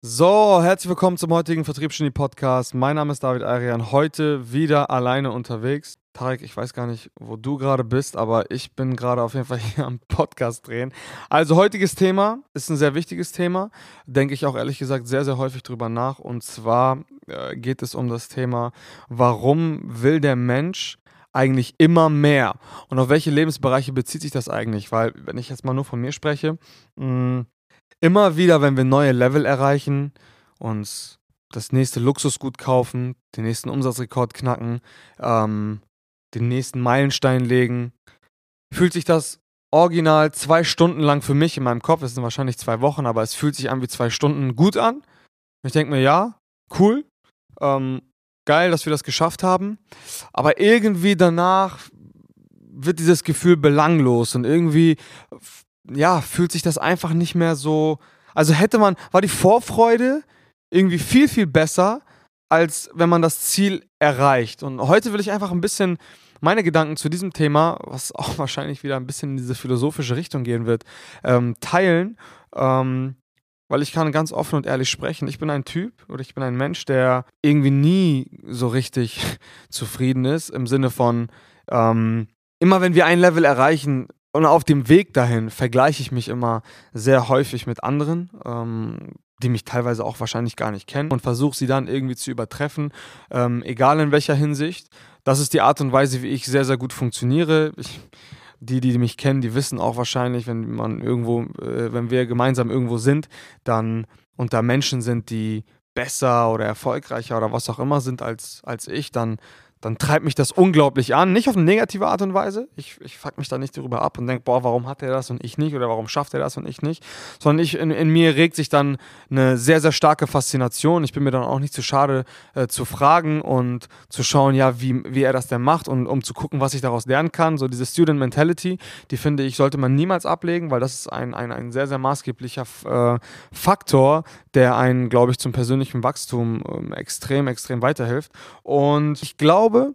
So, herzlich willkommen zum heutigen Vertriebsgenie Podcast. Mein Name ist David Arian. Heute wieder alleine unterwegs. Tarek, ich weiß gar nicht, wo du gerade bist, aber ich bin gerade auf jeden Fall hier am Podcast drehen. Also, heutiges Thema ist ein sehr wichtiges Thema. Denke ich auch ehrlich gesagt sehr, sehr häufig drüber nach. Und zwar äh, geht es um das Thema, warum will der Mensch eigentlich immer mehr? Und auf welche Lebensbereiche bezieht sich das eigentlich? Weil, wenn ich jetzt mal nur von mir spreche, mh, immer wieder, wenn wir neue Level erreichen, uns das nächste Luxusgut kaufen, den nächsten Umsatzrekord knacken, ähm, den nächsten Meilenstein legen, fühlt sich das original zwei Stunden lang für mich in meinem Kopf, es sind wahrscheinlich zwei Wochen, aber es fühlt sich an wie zwei Stunden gut an. Ich denke mir, ja, cool, ähm, geil, dass wir das geschafft haben, aber irgendwie danach wird dieses Gefühl belanglos und irgendwie ja, fühlt sich das einfach nicht mehr so. Also hätte man, war die Vorfreude irgendwie viel, viel besser, als wenn man das Ziel erreicht. Und heute will ich einfach ein bisschen meine Gedanken zu diesem Thema, was auch wahrscheinlich wieder ein bisschen in diese philosophische Richtung gehen wird, ähm, teilen. Ähm, weil ich kann ganz offen und ehrlich sprechen. Ich bin ein Typ oder ich bin ein Mensch, der irgendwie nie so richtig zufrieden ist, im Sinne von, ähm, immer wenn wir ein Level erreichen, und auf dem Weg dahin vergleiche ich mich immer sehr häufig mit anderen, ähm, die mich teilweise auch wahrscheinlich gar nicht kennen und versuche sie dann irgendwie zu übertreffen, ähm, egal in welcher Hinsicht. Das ist die Art und Weise, wie ich sehr, sehr gut funktioniere. Ich, die, die mich kennen, die wissen auch wahrscheinlich, wenn man irgendwo, äh, wenn wir gemeinsam irgendwo sind, dann unter Menschen sind, die besser oder erfolgreicher oder was auch immer sind als, als ich, dann dann treibt mich das unglaublich an. Nicht auf eine negative Art und Weise. Ich, ich fuck mich da nicht darüber ab und denke, boah, warum hat er das und ich nicht oder warum schafft er das und ich nicht. Sondern ich, in, in mir regt sich dann eine sehr, sehr starke Faszination. Ich bin mir dann auch nicht zu schade äh, zu fragen und zu schauen, ja, wie, wie er das denn macht und um zu gucken, was ich daraus lernen kann. So diese Student Mentality, die finde ich, sollte man niemals ablegen, weil das ist ein, ein, ein sehr, sehr maßgeblicher äh, Faktor, der einen, glaube ich, zum persönlichen Wachstum äh, extrem, extrem weiterhilft. Und ich glaube, glaube,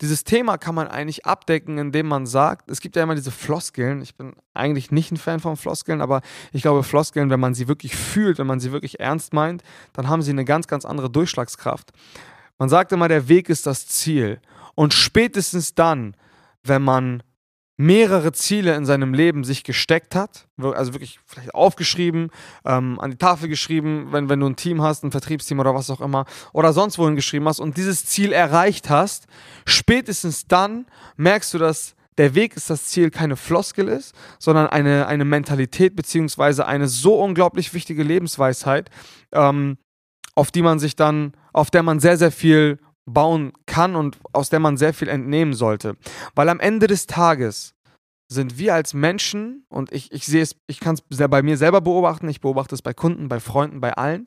dieses Thema kann man eigentlich abdecken, indem man sagt, es gibt ja immer diese Floskeln. Ich bin eigentlich nicht ein Fan von Floskeln, aber ich glaube, Floskeln, wenn man sie wirklich fühlt, wenn man sie wirklich ernst meint, dann haben sie eine ganz, ganz andere Durchschlagskraft. Man sagt immer, der Weg ist das Ziel. Und spätestens dann, wenn man mehrere Ziele in seinem Leben sich gesteckt hat, also wirklich vielleicht aufgeschrieben, ähm, an die Tafel geschrieben, wenn, wenn du ein Team hast, ein Vertriebsteam oder was auch immer, oder sonst wohin geschrieben hast und dieses Ziel erreicht hast, spätestens dann merkst du, dass der Weg ist das Ziel keine Floskel ist, sondern eine, eine Mentalität beziehungsweise eine so unglaublich wichtige Lebensweisheit, ähm, auf die man sich dann, auf der man sehr, sehr viel bauen kann und aus der man sehr viel entnehmen sollte. Weil am Ende des Tages sind wir als Menschen, und ich, ich sehe es, ich kann es bei mir selber beobachten, ich beobachte es bei Kunden, bei Freunden, bei allen,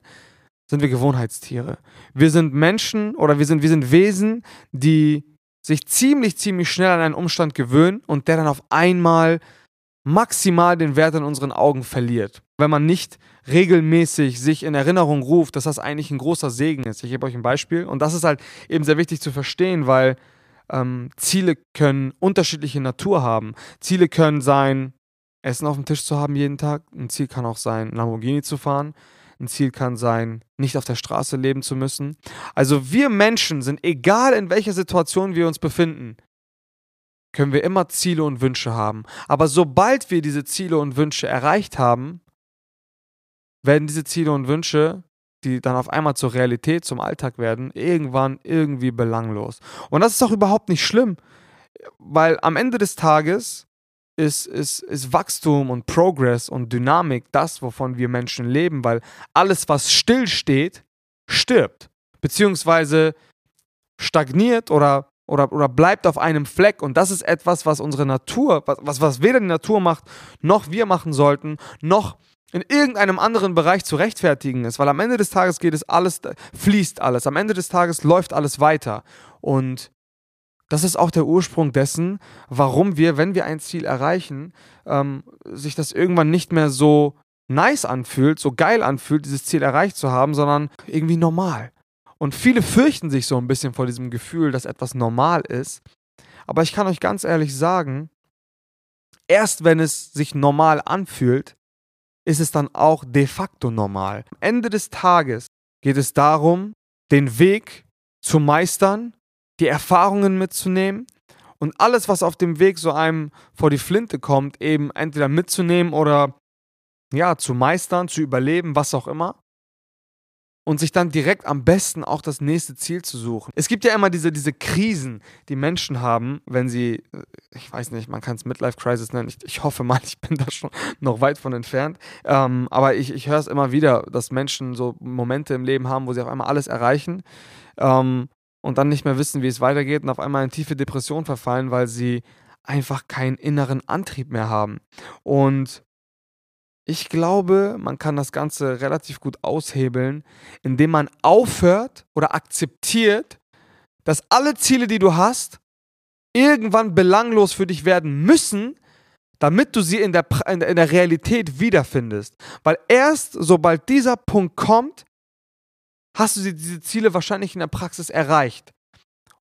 sind wir Gewohnheitstiere. Wir sind Menschen oder wir sind, wir sind Wesen, die sich ziemlich, ziemlich schnell an einen Umstand gewöhnen und der dann auf einmal maximal den Wert in unseren Augen verliert. Wenn man nicht regelmäßig sich in Erinnerung ruft, dass das eigentlich ein großer Segen ist. Ich gebe euch ein Beispiel und das ist halt eben sehr wichtig zu verstehen, weil ähm, Ziele können unterschiedliche Natur haben. Ziele können sein, Essen auf dem Tisch zu haben jeden Tag. Ein Ziel kann auch sein, Lamborghini zu fahren. Ein Ziel kann sein, nicht auf der Straße leben zu müssen. Also wir Menschen sind, egal in welcher Situation wir uns befinden, können wir immer Ziele und Wünsche haben. Aber sobald wir diese Ziele und Wünsche erreicht haben, werden diese Ziele und Wünsche, die dann auf einmal zur Realität, zum Alltag werden, irgendwann irgendwie belanglos. Und das ist auch überhaupt nicht schlimm, weil am Ende des Tages ist, ist, ist Wachstum und Progress und Dynamik das, wovon wir Menschen leben, weil alles, was stillsteht, stirbt. Beziehungsweise stagniert oder oder, oder bleibt auf einem Fleck. Und das ist etwas, was unsere Natur, was, was weder die Natur macht, noch wir machen sollten, noch in irgendeinem anderen Bereich zu rechtfertigen ist. Weil am Ende des Tages geht es alles, fließt alles. Am Ende des Tages läuft alles weiter. Und das ist auch der Ursprung dessen, warum wir, wenn wir ein Ziel erreichen, ähm, sich das irgendwann nicht mehr so nice anfühlt, so geil anfühlt, dieses Ziel erreicht zu haben, sondern irgendwie normal. Und viele fürchten sich so ein bisschen vor diesem Gefühl, dass etwas normal ist. Aber ich kann euch ganz ehrlich sagen, erst wenn es sich normal anfühlt, ist es dann auch de facto normal. Am Ende des Tages geht es darum, den Weg zu meistern, die Erfahrungen mitzunehmen und alles, was auf dem Weg so einem vor die Flinte kommt, eben entweder mitzunehmen oder ja, zu meistern, zu überleben, was auch immer und sich dann direkt am besten auch das nächste Ziel zu suchen. Es gibt ja immer diese, diese Krisen, die Menschen haben, wenn sie, äh, ich weiß nicht, man kann es Midlife Crisis nennen, ich, ich, hoffe mal, ich bin da schon noch weit von entfernt, ähm, aber ich, ich höre es immer wieder, dass Menschen so Momente im Leben haben, wo sie auf einmal alles erreichen ähm, und dann nicht mehr wissen, wie es weitergeht und auf einmal in tiefe Depression verfallen, weil sie einfach keinen inneren Antrieb mehr haben. Und ich glaube, man kann das Ganze relativ gut aushebeln, indem man aufhört oder akzeptiert, dass alle Ziele, die du hast, irgendwann belanglos für dich werden müssen, damit du sie in der, in der Realität wiederfindest. Weil erst sobald dieser Punkt kommt, hast du diese Ziele wahrscheinlich in der Praxis erreicht.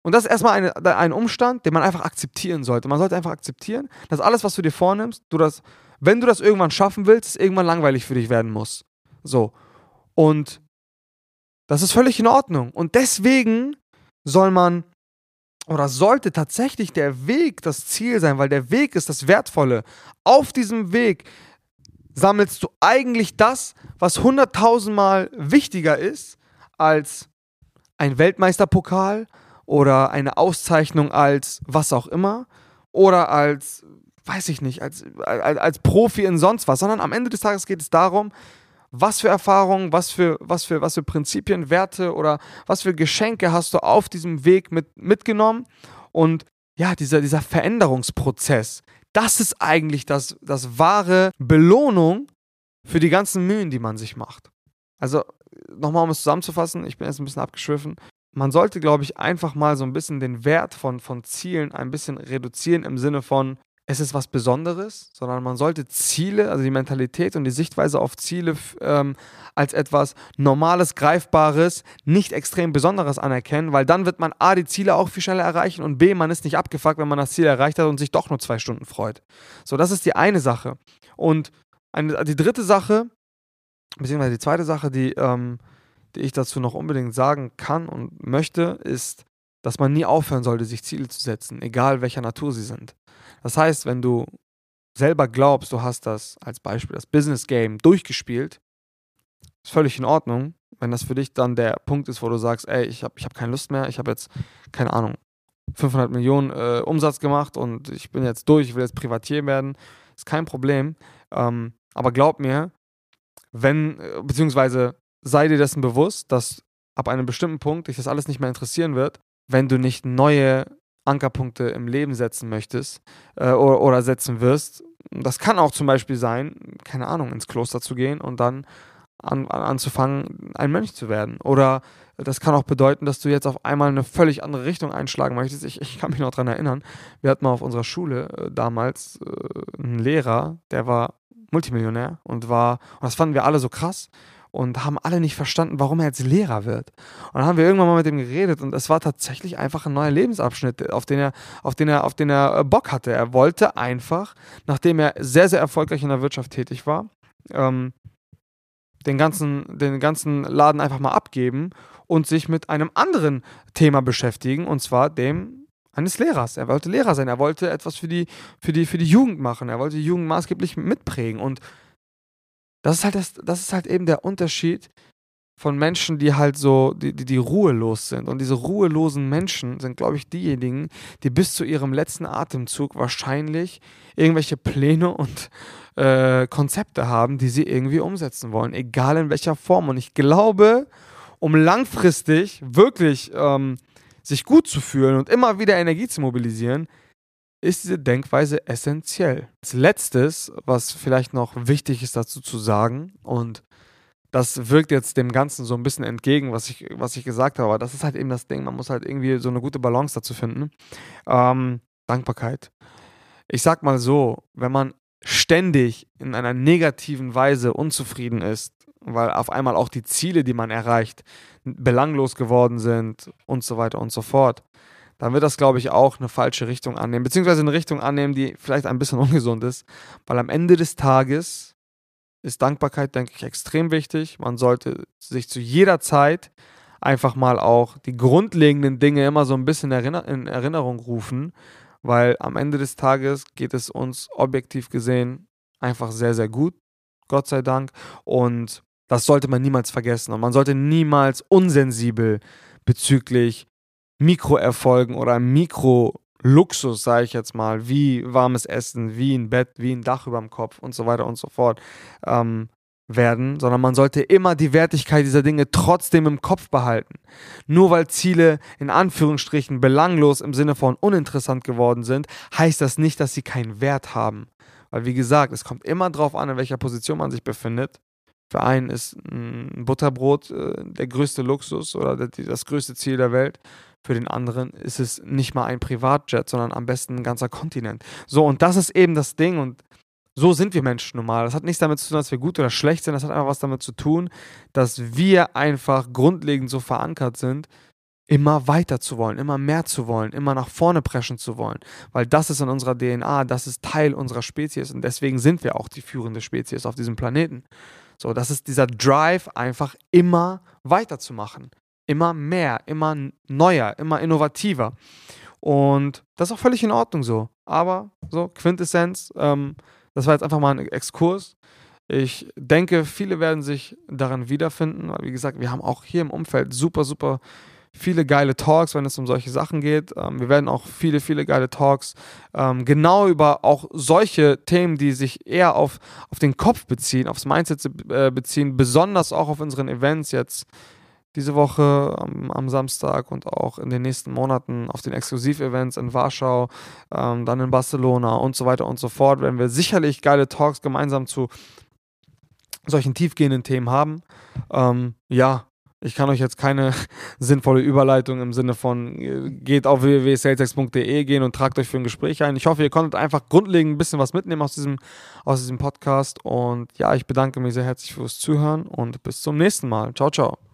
Und das ist erstmal eine, ein Umstand, den man einfach akzeptieren sollte. Man sollte einfach akzeptieren, dass alles, was du dir vornimmst, du das wenn du das irgendwann schaffen willst, es irgendwann langweilig für dich werden muss. So. Und das ist völlig in Ordnung. Und deswegen soll man oder sollte tatsächlich der Weg das Ziel sein, weil der Weg ist das Wertvolle. Auf diesem Weg sammelst du eigentlich das, was hunderttausendmal wichtiger ist als ein Weltmeisterpokal oder eine Auszeichnung als was auch immer oder als weiß ich nicht, als, als, als Profi in sonst was, sondern am Ende des Tages geht es darum, was für Erfahrungen, was für, was für, was für Prinzipien, Werte oder was für Geschenke hast du auf diesem Weg mit, mitgenommen. Und ja, dieser, dieser Veränderungsprozess, das ist eigentlich das, das wahre Belohnung für die ganzen Mühen, die man sich macht. Also nochmal, um es zusammenzufassen, ich bin jetzt ein bisschen abgeschwiffen. Man sollte, glaube ich, einfach mal so ein bisschen den Wert von, von Zielen ein bisschen reduzieren im Sinne von, es ist was Besonderes, sondern man sollte Ziele, also die Mentalität und die Sichtweise auf Ziele ähm, als etwas Normales, Greifbares, nicht extrem Besonderes anerkennen, weil dann wird man A, die Ziele auch viel schneller erreichen und B, man ist nicht abgefuckt, wenn man das Ziel erreicht hat und sich doch nur zwei Stunden freut. So, das ist die eine Sache. Und eine, die dritte Sache, beziehungsweise die zweite Sache, die, ähm, die ich dazu noch unbedingt sagen kann und möchte, ist, dass man nie aufhören sollte, sich Ziele zu setzen, egal welcher Natur sie sind. Das heißt, wenn du selber glaubst, du hast das als Beispiel, das Business Game durchgespielt, ist völlig in Ordnung. Wenn das für dich dann der Punkt ist, wo du sagst, ey, ich habe ich hab keine Lust mehr, ich habe jetzt, keine Ahnung, 500 Millionen äh, Umsatz gemacht und ich bin jetzt durch, ich will jetzt Privatier werden, ist kein Problem. Ähm, aber glaub mir, wenn, äh, beziehungsweise sei dir dessen bewusst, dass ab einem bestimmten Punkt dich das alles nicht mehr interessieren wird, wenn du nicht neue Ankerpunkte im Leben setzen möchtest äh, oder, oder setzen wirst. Das kann auch zum Beispiel sein, keine Ahnung, ins Kloster zu gehen und dann an, an, anzufangen, ein Mönch zu werden. Oder das kann auch bedeuten, dass du jetzt auf einmal eine völlig andere Richtung einschlagen möchtest. Ich, ich kann mich noch daran erinnern, wir hatten mal auf unserer Schule äh, damals äh, einen Lehrer, der war Multimillionär und war, und das fanden wir alle so krass und haben alle nicht verstanden, warum er jetzt Lehrer wird. Und dann haben wir irgendwann mal mit ihm geredet und es war tatsächlich einfach ein neuer Lebensabschnitt, auf den er, auf den er, auf den er äh, Bock hatte. Er wollte einfach, nachdem er sehr, sehr erfolgreich in der Wirtschaft tätig war, ähm, den ganzen, den ganzen Laden einfach mal abgeben und sich mit einem anderen Thema beschäftigen, und zwar dem eines Lehrers. Er wollte Lehrer sein, er wollte etwas für die, für die, für die Jugend machen, er wollte die Jugend maßgeblich mitprägen. Und das ist halt, das, das ist halt eben der Unterschied von Menschen, die halt so, die, die, die ruhelos sind. Und diese ruhelosen Menschen sind, glaube ich, diejenigen, die bis zu ihrem letzten Atemzug wahrscheinlich irgendwelche Pläne und äh, Konzepte haben, die sie irgendwie umsetzen wollen, egal in welcher Form. Und ich glaube, um langfristig wirklich ähm, sich gut zu fühlen und immer wieder Energie zu mobilisieren, ist diese Denkweise essentiell. Als letztes, was vielleicht noch wichtig ist dazu zu sagen, und das wirkt jetzt dem Ganzen so ein bisschen entgegen, was ich, was ich gesagt habe, aber das ist halt eben das Ding, man muss halt irgendwie so eine gute Balance dazu finden. Ähm, Dankbarkeit. Ich sag mal so, wenn man ständig in einer negativen Weise unzufrieden ist, weil auf einmal auch die Ziele, die man erreicht, belanglos geworden sind und so weiter und so fort, dann wird das, glaube ich, auch eine falsche Richtung annehmen, beziehungsweise eine Richtung annehmen, die vielleicht ein bisschen ungesund ist, weil am Ende des Tages ist Dankbarkeit, denke ich, extrem wichtig. Man sollte sich zu jeder Zeit einfach mal auch die grundlegenden Dinge immer so ein bisschen in Erinnerung rufen, weil am Ende des Tages geht es uns objektiv gesehen einfach sehr, sehr gut. Gott sei Dank. Und das sollte man niemals vergessen. Und man sollte niemals unsensibel bezüglich Mikroerfolgen oder Mikro-Luxus, sage ich jetzt mal, wie warmes Essen, wie ein Bett, wie ein Dach über dem Kopf und so weiter und so fort, ähm, werden, sondern man sollte immer die Wertigkeit dieser Dinge trotzdem im Kopf behalten. Nur weil Ziele in Anführungsstrichen belanglos im Sinne von uninteressant geworden sind, heißt das nicht, dass sie keinen Wert haben. Weil wie gesagt, es kommt immer darauf an, in welcher Position man sich befindet. Für einen ist ein Butterbrot äh, der größte Luxus oder das größte Ziel der Welt. Für den anderen ist es nicht mal ein Privatjet, sondern am besten ein ganzer Kontinent. So, und das ist eben das Ding. Und so sind wir Menschen normal. Das hat nichts damit zu tun, dass wir gut oder schlecht sind. Das hat einfach was damit zu tun, dass wir einfach grundlegend so verankert sind, immer weiter zu wollen, immer mehr zu wollen, immer nach vorne preschen zu wollen. Weil das ist in unserer DNA, das ist Teil unserer Spezies und deswegen sind wir auch die führende Spezies auf diesem Planeten. So, das ist dieser Drive, einfach immer weiterzumachen. Immer mehr, immer neuer, immer innovativer. Und das ist auch völlig in Ordnung so. Aber so, Quintessenz, ähm, das war jetzt einfach mal ein Exkurs. Ich denke, viele werden sich daran wiederfinden, weil, wie gesagt, wir haben auch hier im Umfeld super, super viele geile Talks, wenn es um solche Sachen geht. Ähm, wir werden auch viele, viele geile Talks ähm, genau über auch solche Themen, die sich eher auf, auf den Kopf beziehen, aufs Mindset äh, beziehen, besonders auch auf unseren Events jetzt diese Woche am, am, Samstag und auch in den nächsten Monaten auf den Exklusiv-Events in Warschau, ähm, dann in Barcelona und so weiter und so fort, werden wir sicherlich geile Talks gemeinsam zu solchen tiefgehenden Themen haben. Ähm, ja, ich kann euch jetzt keine sinnvolle Überleitung im Sinne von äh, geht auf www.salesex.de gehen und tragt euch für ein Gespräch ein. Ich hoffe, ihr konntet einfach grundlegend ein bisschen was mitnehmen aus diesem, aus diesem Podcast. Und ja, ich bedanke mich sehr herzlich fürs Zuhören und bis zum nächsten Mal. Ciao, ciao.